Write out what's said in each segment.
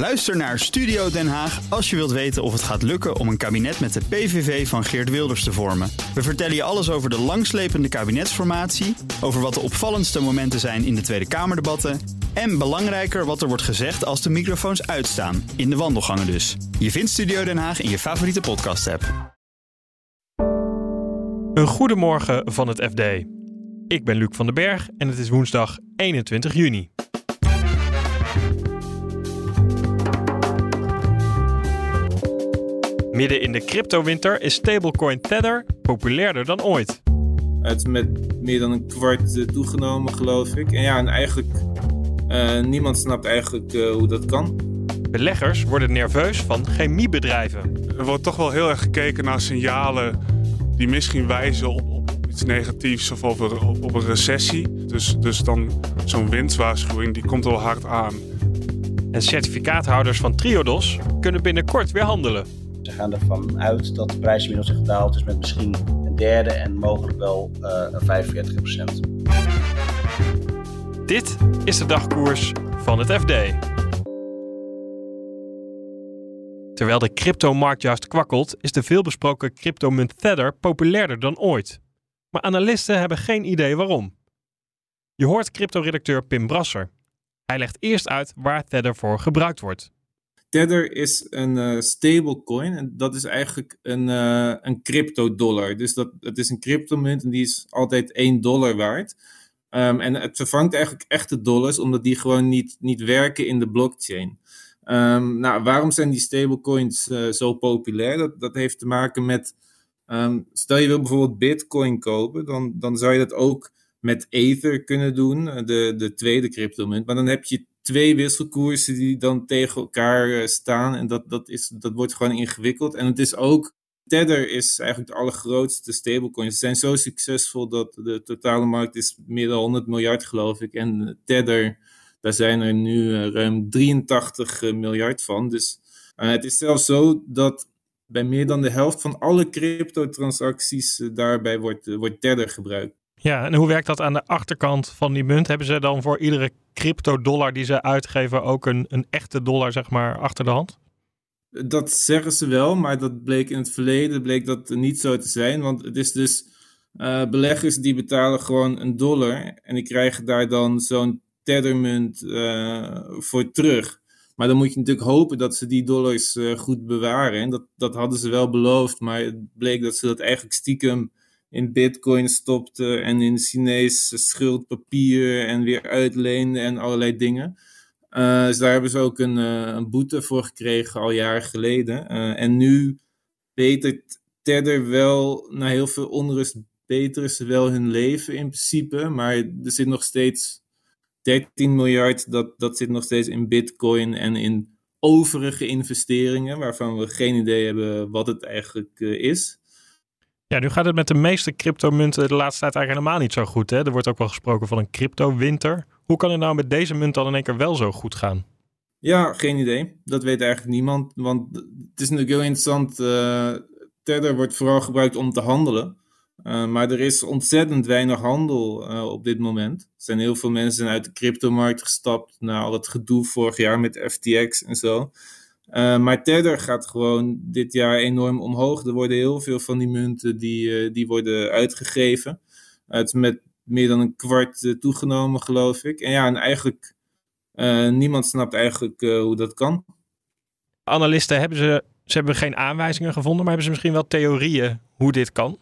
Luister naar Studio Den Haag als je wilt weten of het gaat lukken om een kabinet met de PVV van Geert Wilders te vormen. We vertellen je alles over de langslepende kabinetsformatie, over wat de opvallendste momenten zijn in de Tweede Kamerdebatten en belangrijker wat er wordt gezegd als de microfoons uitstaan, in de wandelgangen dus. Je vindt Studio Den Haag in je favoriete podcast-app. Een goedemorgen van het FD. Ik ben Luc van den Berg en het is woensdag 21 juni. Midden in de cryptowinter is stablecoin Tether populairder dan ooit. Het is met meer dan een kwart eh, toegenomen, geloof ik. En ja, en eigenlijk, uh, niemand snapt eigenlijk uh, hoe dat kan. Beleggers worden nerveus van chemiebedrijven. Er wordt toch wel heel erg gekeken naar signalen die misschien wijzen op, op iets negatiefs of over, op, op, een recessie. Dus, dus dan zo'n winstwaarschuwing, die komt wel hard aan. En certificaathouders van Triodos kunnen binnenkort weer handelen. Ze gaan ervan uit dat de prijs inmiddels gedaald is met misschien een derde en mogelijk wel uh, 45 procent. Dit is de dagkoers van het FD. Terwijl de cryptomarkt juist kwakkelt, is de veelbesproken cryptomunt Tether populairder dan ooit. Maar analisten hebben geen idee waarom. Je hoort crypto-redacteur Pim Brasser. Hij legt eerst uit waar Tether voor gebruikt wordt. Tether is een uh, stablecoin en dat is eigenlijk een, uh, een crypto-dollar. Dus dat, het is een cryptomunt en die is altijd 1 dollar waard. Um, en het vervangt eigenlijk echte dollars omdat die gewoon niet, niet werken in de blockchain. Um, nou, waarom zijn die stablecoins uh, zo populair? Dat, dat heeft te maken met, um, stel je wil bijvoorbeeld bitcoin kopen, dan, dan zou je dat ook met Ether kunnen doen, de, de tweede cryptomunt. Maar dan heb je twee wisselkoersen die dan tegen elkaar uh, staan en dat, dat, is, dat wordt gewoon ingewikkeld. En het is ook, Tether is eigenlijk de allergrootste stablecoin. Ze zijn zo succesvol dat de totale markt is meer dan 100 miljard geloof ik. En Tether daar zijn er nu uh, ruim 83 uh, miljard van. Dus uh, het is zelfs zo dat bij meer dan de helft van alle cryptotransacties daarbij wordt, wordt Tether gebruikt. Ja, en hoe werkt dat aan de achterkant van die munt? Hebben ze dan voor iedere crypto-dollar die ze uitgeven ook een, een echte dollar, zeg maar, achter de hand? Dat zeggen ze wel, maar dat bleek in het verleden bleek dat niet zo te zijn. Want het is dus uh, beleggers die betalen gewoon een dollar en die krijgen daar dan zo'n tethermunt uh, voor terug. Maar dan moet je natuurlijk hopen dat ze die dollars uh, goed bewaren. En dat, dat hadden ze wel beloofd, maar het bleek dat ze dat eigenlijk stiekem in bitcoin stopten en in Chinees schuldpapier en weer uitleenden en allerlei dingen. Uh, dus daar hebben ze ook een, een, boete voor gekregen al jaren geleden. en nu betert Tether wel na heel veel onrust beteren ze wel hun leven in principe, maar er zit nog steeds 13 miljard, dat, dat zit nog steeds in bitcoin en in overige investeringen, waarvan we geen idee hebben wat het eigenlijk is. Ja, nu gaat het met de meeste cryptomunten de laatste tijd eigenlijk helemaal niet zo goed. Hè? Er wordt ook wel gesproken van een crypto-winter. Hoe kan het nou met deze munt dan in één keer wel zo goed gaan? Ja, geen idee. Dat weet eigenlijk niemand. Want het is natuurlijk heel interessant. Uh, Tether wordt vooral gebruikt om te handelen. Uh, maar er is ontzettend weinig handel uh, op dit moment. Er zijn heel veel mensen uit de cryptomarkt gestapt na al het gedoe vorig jaar met FTX en zo. Uh, maar Tether gaat gewoon dit jaar enorm omhoog. Er worden heel veel van die munten die, die worden uitgegeven. het is met meer dan een kwart toegenomen, geloof ik. En ja, en eigenlijk niemand snapt eigenlijk hoe dat kan. Analisten hebben ze, ze hebben geen aanwijzingen gevonden, maar hebben ze misschien wel theorieën hoe dit kan?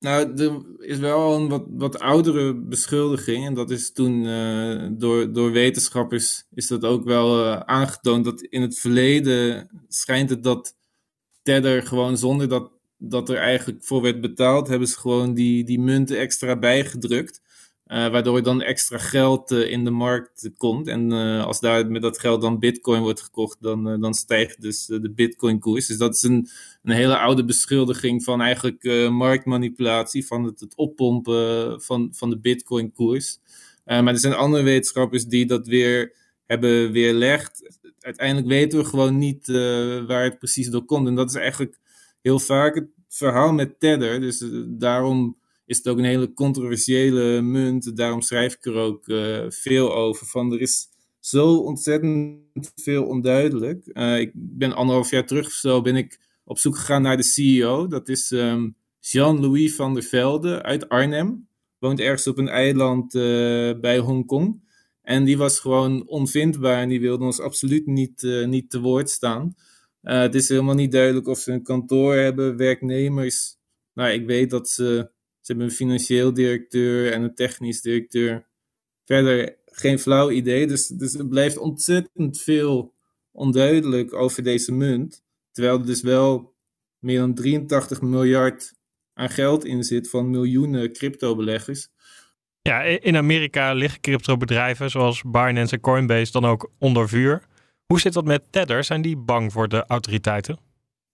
Nou, er is wel een wat, wat oudere beschuldiging. En dat is toen uh, door, door wetenschappers is dat ook wel uh, aangetoond. Dat in het verleden schijnt het dat Tether gewoon zonder dat, dat er eigenlijk voor werd betaald, hebben ze gewoon die, die munten extra bijgedrukt. Uh, waardoor dan extra geld uh, in de markt komt. En uh, als daar met dat geld dan bitcoin wordt gekocht, dan, dan stijgt dus de bitcoin koers. Dus dat is een, een hele oude beschuldiging van eigenlijk marktmanipulatie, van het, het oppompen van, van de bitcoin koers. maar er zijn andere wetenschappers die dat weer hebben weerlegd. Uiteindelijk weten we gewoon niet waar het precies door komt. En dat is eigenlijk heel vaak het verhaal met Tether. Dus daarom is het ook een hele controversiële munt. Daarom schrijf ik er ook uh, veel over. Van er is zo ontzettend veel onduidelijk. ik ben anderhalf jaar terug of zo ben ik op zoek gegaan naar de CEO. Dat is um, Jean-Louis van der Velde uit Arnhem. Woont ergens op een eiland bij Hongkong. En die was gewoon onvindbaar en die wilde ons absoluut niet, niet te woord staan. het is helemaal niet duidelijk of ze een kantoor hebben, werknemers. Nou, ik weet dat ze hebben een financieel directeur en een technisch directeur. Verder geen flauw idee. Dus, dus het blijft ontzettend veel onduidelijk over deze munt. Terwijl er dus wel meer dan 83 miljard aan geld in zit van miljoenen crypto-beleggers. Ja, in Amerika liggen crypto-bedrijven zoals Binance en Coinbase dan ook onder vuur. Hoe zit dat met Tether? Zijn die bang voor de autoriteiten?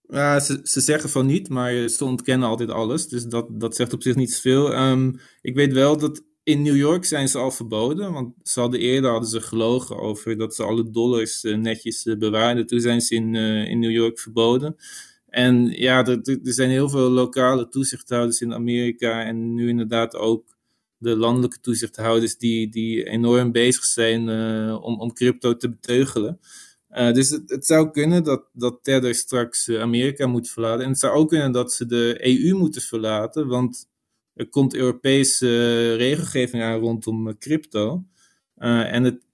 Ja, ze, ze zeggen van niet, maar ze ontkennen altijd alles. Dus dat, dat zegt op zich niet zoveel. Um, ik weet wel dat in New York zijn ze al verboden. Want ze hadden eerder hadden ze gelogen over dat ze alle dollars uh, netjes uh, bewaarden. Toen zijn ze in, uh, in New York verboden. En ja, er, er zijn heel veel lokale toezichthouders in Amerika. En nu inderdaad ook de landelijke toezichthouders die, die enorm bezig zijn om, om crypto te beteugelen. Uh, dus het, zou kunnen dat, dat Tether straks uh, Amerika moet verlaten. En het zou ook kunnen dat ze de EU moeten verlaten, want er komt Europese uh, regelgeving aan rondom crypto. en het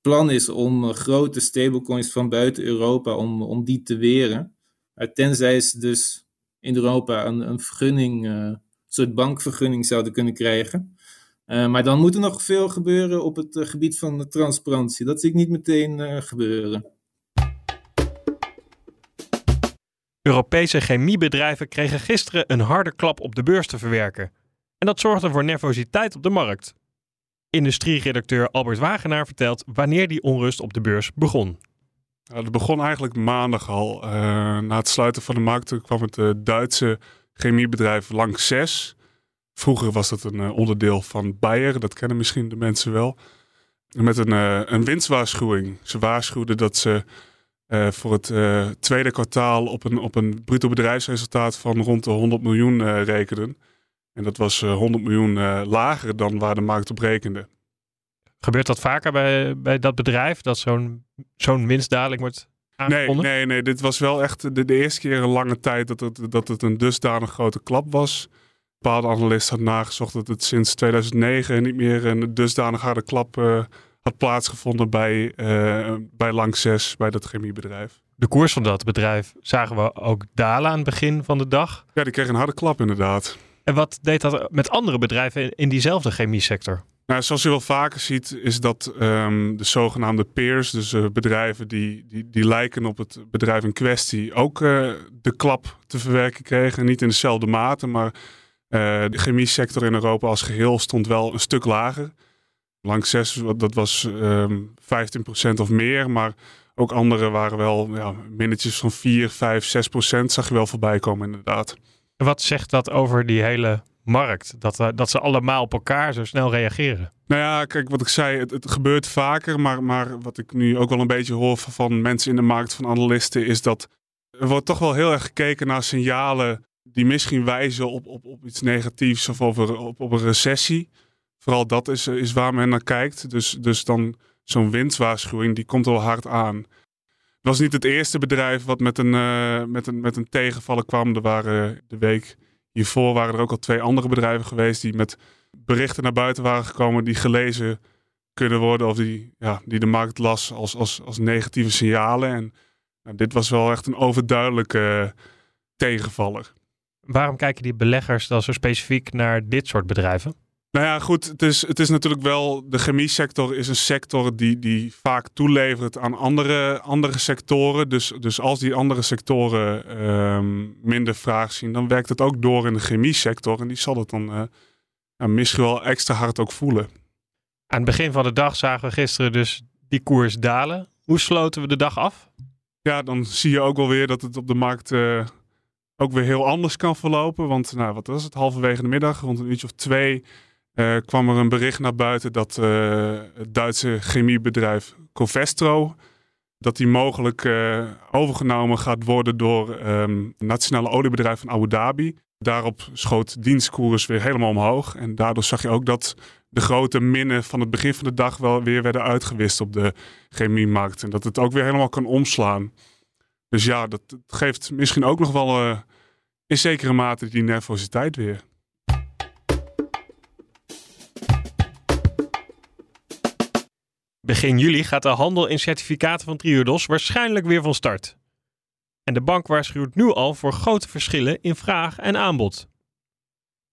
plan is om grote stablecoins van buiten Europa, om, om die te weren. tenzij ze dus in Europa een, een vergunning, een soort bankvergunning zouden kunnen krijgen. maar dan moet er nog veel gebeuren op het gebied van de transparantie. Dat zie ik niet meteen gebeuren. Europese chemiebedrijven kregen gisteren een harde klap op de beurs te verwerken. En dat zorgde voor nervositeit op de markt. Industrieredacteur Albert Wagenaar vertelt wanneer die onrust op de beurs begon. Ja, dat begon eigenlijk maandag al. Uh, na het sluiten van de markt kwam het uh, Duitse chemiebedrijf Lanxess. Vroeger was dat een uh, onderdeel van Bayer, dat kennen misschien de mensen wel. Met een, een winstwaarschuwing. Ze waarschuwden dat ze uh, voor het uh, tweede kwartaal op een, op een bruto bedrijfsresultaat van rond de 100 miljoen uh, rekenen. En dat was 100 miljoen lager dan waar de markt op rekende. Gebeurt dat vaker bij, bij dat bedrijf, dat zo'n zo'n winstdaling wordt aangekondigd? Nee, nee, nee, dit was wel echt de, de eerste keer een lange tijd dat het, dat het een dusdanig grote klap was. Bepaalde analist had nagezocht dat het sinds 2009 niet meer een dusdanig harde klap had plaatsgevonden bij, uh, bij Lanxess, bij dat chemiebedrijf. De koers van dat bedrijf zagen we ook dalen aan het begin van de dag. Ja, die kreeg een harde klap inderdaad. En wat deed dat met andere bedrijven in diezelfde chemiesector? Nou, zoals je wel vaker ziet, is dat um, de zogenaamde peers, dus uh, bedrijven die, die, die lijken op het bedrijf in kwestie, ook uh, de klap te verwerken kregen. Niet in dezelfde mate, maar uh, de chemiesector in Europa als geheel stond wel een stuk lager. Langs 6, dat was um, ehm, 15% of meer. Maar ook andere waren wel ja, minnetjes van 4, 5, 6% zag je wel voorbij komen inderdaad. Wat zegt dat over die hele markt? Dat, uh, dat ze allemaal op elkaar zo snel reageren? Nou ja, kijk, wat ik zei, het, het, gebeurt vaker. Maar, maar wat ik nu ook wel een beetje hoor van mensen in de markt, van analisten, is dat er wordt toch wel heel erg gekeken naar signalen die misschien wijzen op, op, op iets negatiefs of over, op, op een recessie vooral dat is, eh, is waar men naar kijkt. Dus, dus dan zo'n winstwaarschuwing, die komt wel hard aan. Het was niet het eerste bedrijf wat met een, uh, met een, met een tegenvallen kwam. Er waren de week hiervoor waren er ook al twee andere bedrijven geweest die met berichten naar buiten waren gekomen die gelezen kunnen worden of die, ja, die de markt las als, als, als negatieve signalen. En nou, dit was wel echt een overduidelijke tegenvaller. Waarom kijken die beleggers dan zo specifiek naar dit soort bedrijven? Nou ja, goed. Het is, het is natuurlijk wel. De chemiesector is een sector die, die vaak toelevert aan andere, andere sectoren. Dus, dus als die andere sectoren um, minder vraag zien, dan werkt het ook door in de chemiesector. En die zal het dan uh, misschien wel extra hard ook voelen. Aan het begin van de dag zagen we gisteren dus die koers dalen. Hoe sloten we de dag af? Ja, dan zie je ook wel weer dat het op de markt uh, ook weer heel anders kan verlopen. Want nou, wat was het? Halverwege de middag, rond een uurtje of twee uh, kwam er een bericht naar buiten dat uh, het Duitse chemiebedrijf Covestro, dat die mogelijk uh, overgenomen gaat worden door um, het nationale oliebedrijf van Abu Dhabi. Daarop schoot dienstkoers weer helemaal omhoog. En daardoor zag je ook dat de grote minnen van het begin van de dag wel weer werden uitgewist op de chemiemarkt. En dat het ook weer helemaal kan omslaan. Dus ja, dat geeft misschien ook nog wel in zekere mate die nervositeit weer. Begin juli gaat de handel in certificaten van Triodos waarschijnlijk weer van start. En de bank waarschuwt nu al voor grote verschillen in vraag en aanbod.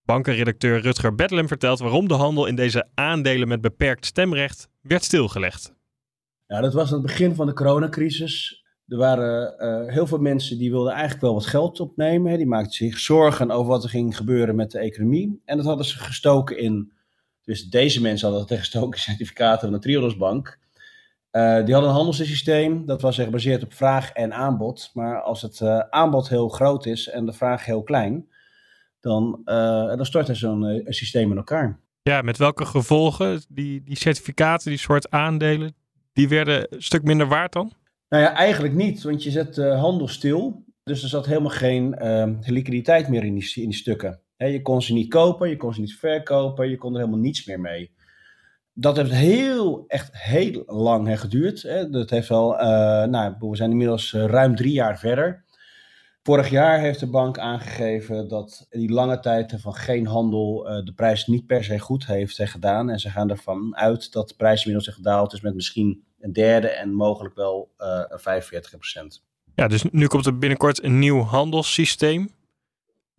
Bankenredacteur Rutger Bedlem vertelt waarom de handel in deze aandelen met beperkt stemrecht werd stilgelegd. Ja, dat was het begin van de coronacrisis. Er waren uh, heel veel mensen die wilden eigenlijk wel wat geld opnemen. Die maakten zich zorgen over wat er ging gebeuren met de economie. En dat hadden ze gestoken in, dus deze mensen hadden het gestoken in certificaten van de Triodos Bank. Uh, die hadden een handelssysteem, dat was gebaseerd op vraag en aanbod. Maar als het uh, aanbod heel groot is en de vraag heel klein, dan, uh, dan stort er zo'n systeem in elkaar. Ja, met welke gevolgen? Die, die certificaten, die soort aandelen, die werden een stuk minder waard dan? Nou ja, eigenlijk niet, want je zet handel stil. Dus er zat helemaal geen liquiditeit meer in die, in die stukken. Je kon ze niet kopen, je kon ze niet verkopen, je kon er helemaal niets meer mee. Dat heeft heel, echt heel lang geduurd. Dat heeft wel, uh, nou, we zijn inmiddels ruim drie jaar verder. Vorig jaar heeft de bank aangegeven dat die lange tijd van geen handel uh, de prijs niet per se goed heeft gedaan. En ze gaan ervan uit dat de prijs inmiddels gedaald is met misschien een derde en mogelijk wel uh, 45 procent. Ja, dus nu komt er binnenkort een nieuw handelssysteem.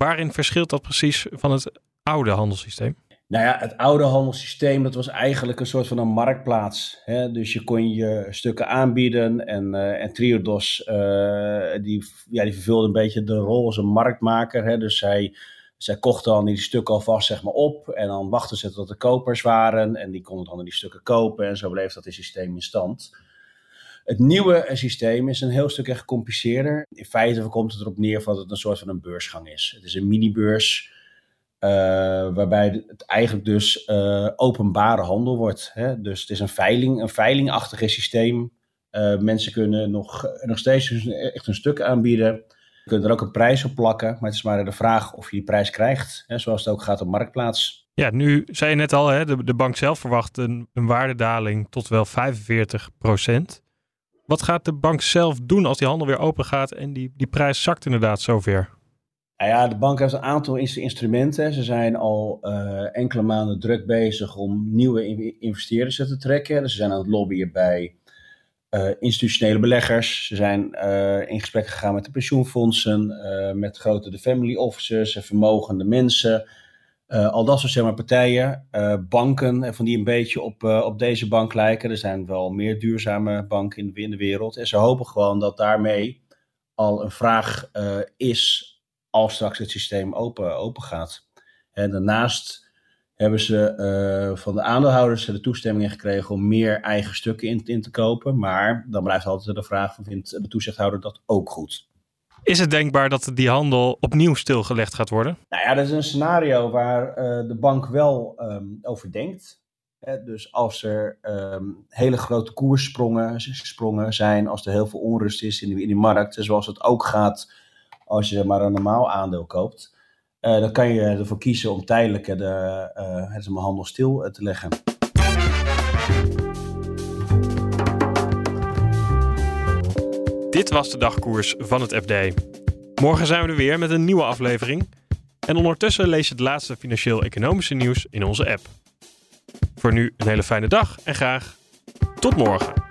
Waarin verschilt dat precies van het oude handelssysteem? Nou ja, het oude handelssysteem, dat was eigenlijk een soort van een marktplaats. Hè? Dus je kon je stukken aanbieden en, uh, en Triodos, uh, die, ja, die vervulde een beetje de rol als een marktmaker. Hè? Dus zij, zij kochten dan die stukken alvast zeg maar, op en dan wachten ze tot de kopers waren en die konden dan die stukken kopen en zo bleef dat systeem in stand. Het nieuwe systeem is een heel stuk echt gecompliceerder. In feite komt het erop neer dat het een soort van een beursgang is. Het is een minibeurs uh, waarbij het eigenlijk dus uh, openbare handel wordt. Hè? Dus het is een veiling, een veilingachtig systeem. Uh, mensen kunnen nog, nog steeds echt een stuk aanbieden. Je kunt er ook een prijs op plakken, maar het is maar de vraag of je die prijs krijgt, hè, zoals het ook gaat op Marktplaats. Ja, nu zei je net al, hè, de, de bank zelf verwacht een, een waardedaling tot wel 45 procent. Wat gaat de bank zelf doen als die handel weer open gaat en die, die prijs zakt inderdaad zover? Nou ja, de bank heeft een aantal instrumenten. Ze zijn al uh, enkele maanden druk bezig om nieuwe investeerders te trekken. Ze zijn aan het lobbyen bij uh, institutionele beleggers. Ze zijn uh, in gesprek gegaan met de pensioenfondsen, met grote de family officers, vermogende mensen. Al dat soort zeg maar, partijen, banken, van die een beetje op, op deze bank lijken. Er zijn wel meer duurzame banken in de, wereld. En ze hopen gewoon dat daarmee al een vraag is als straks het systeem open, open gaat. En daarnaast hebben ze van de aandeelhouders de toestemming gekregen om meer eigen stukken in, in, te kopen. Maar dan blijft altijd de vraag vindt de toezichthouder dat ook goed? Is het denkbaar dat die handel opnieuw stilgelegd gaat worden? Nou ja, dat is een scenario waar uh, de bank wel um, over denkt. Hè, dus als er um, hele grote koerssprongen sprongen zijn, als er heel veel onrust is in de, in markt, zoals het ook gaat als je maar een normaal aandeel koopt, uh, dan kan je ervoor kiezen om tijdelijk de, uh, handel stil te leggen. Dit was de dagkoers van het FD. Morgen zijn we er weer met een nieuwe aflevering. En ondertussen lees je het laatste financieel-economische nieuws in onze app. Voor nu een hele fijne dag en graag tot morgen.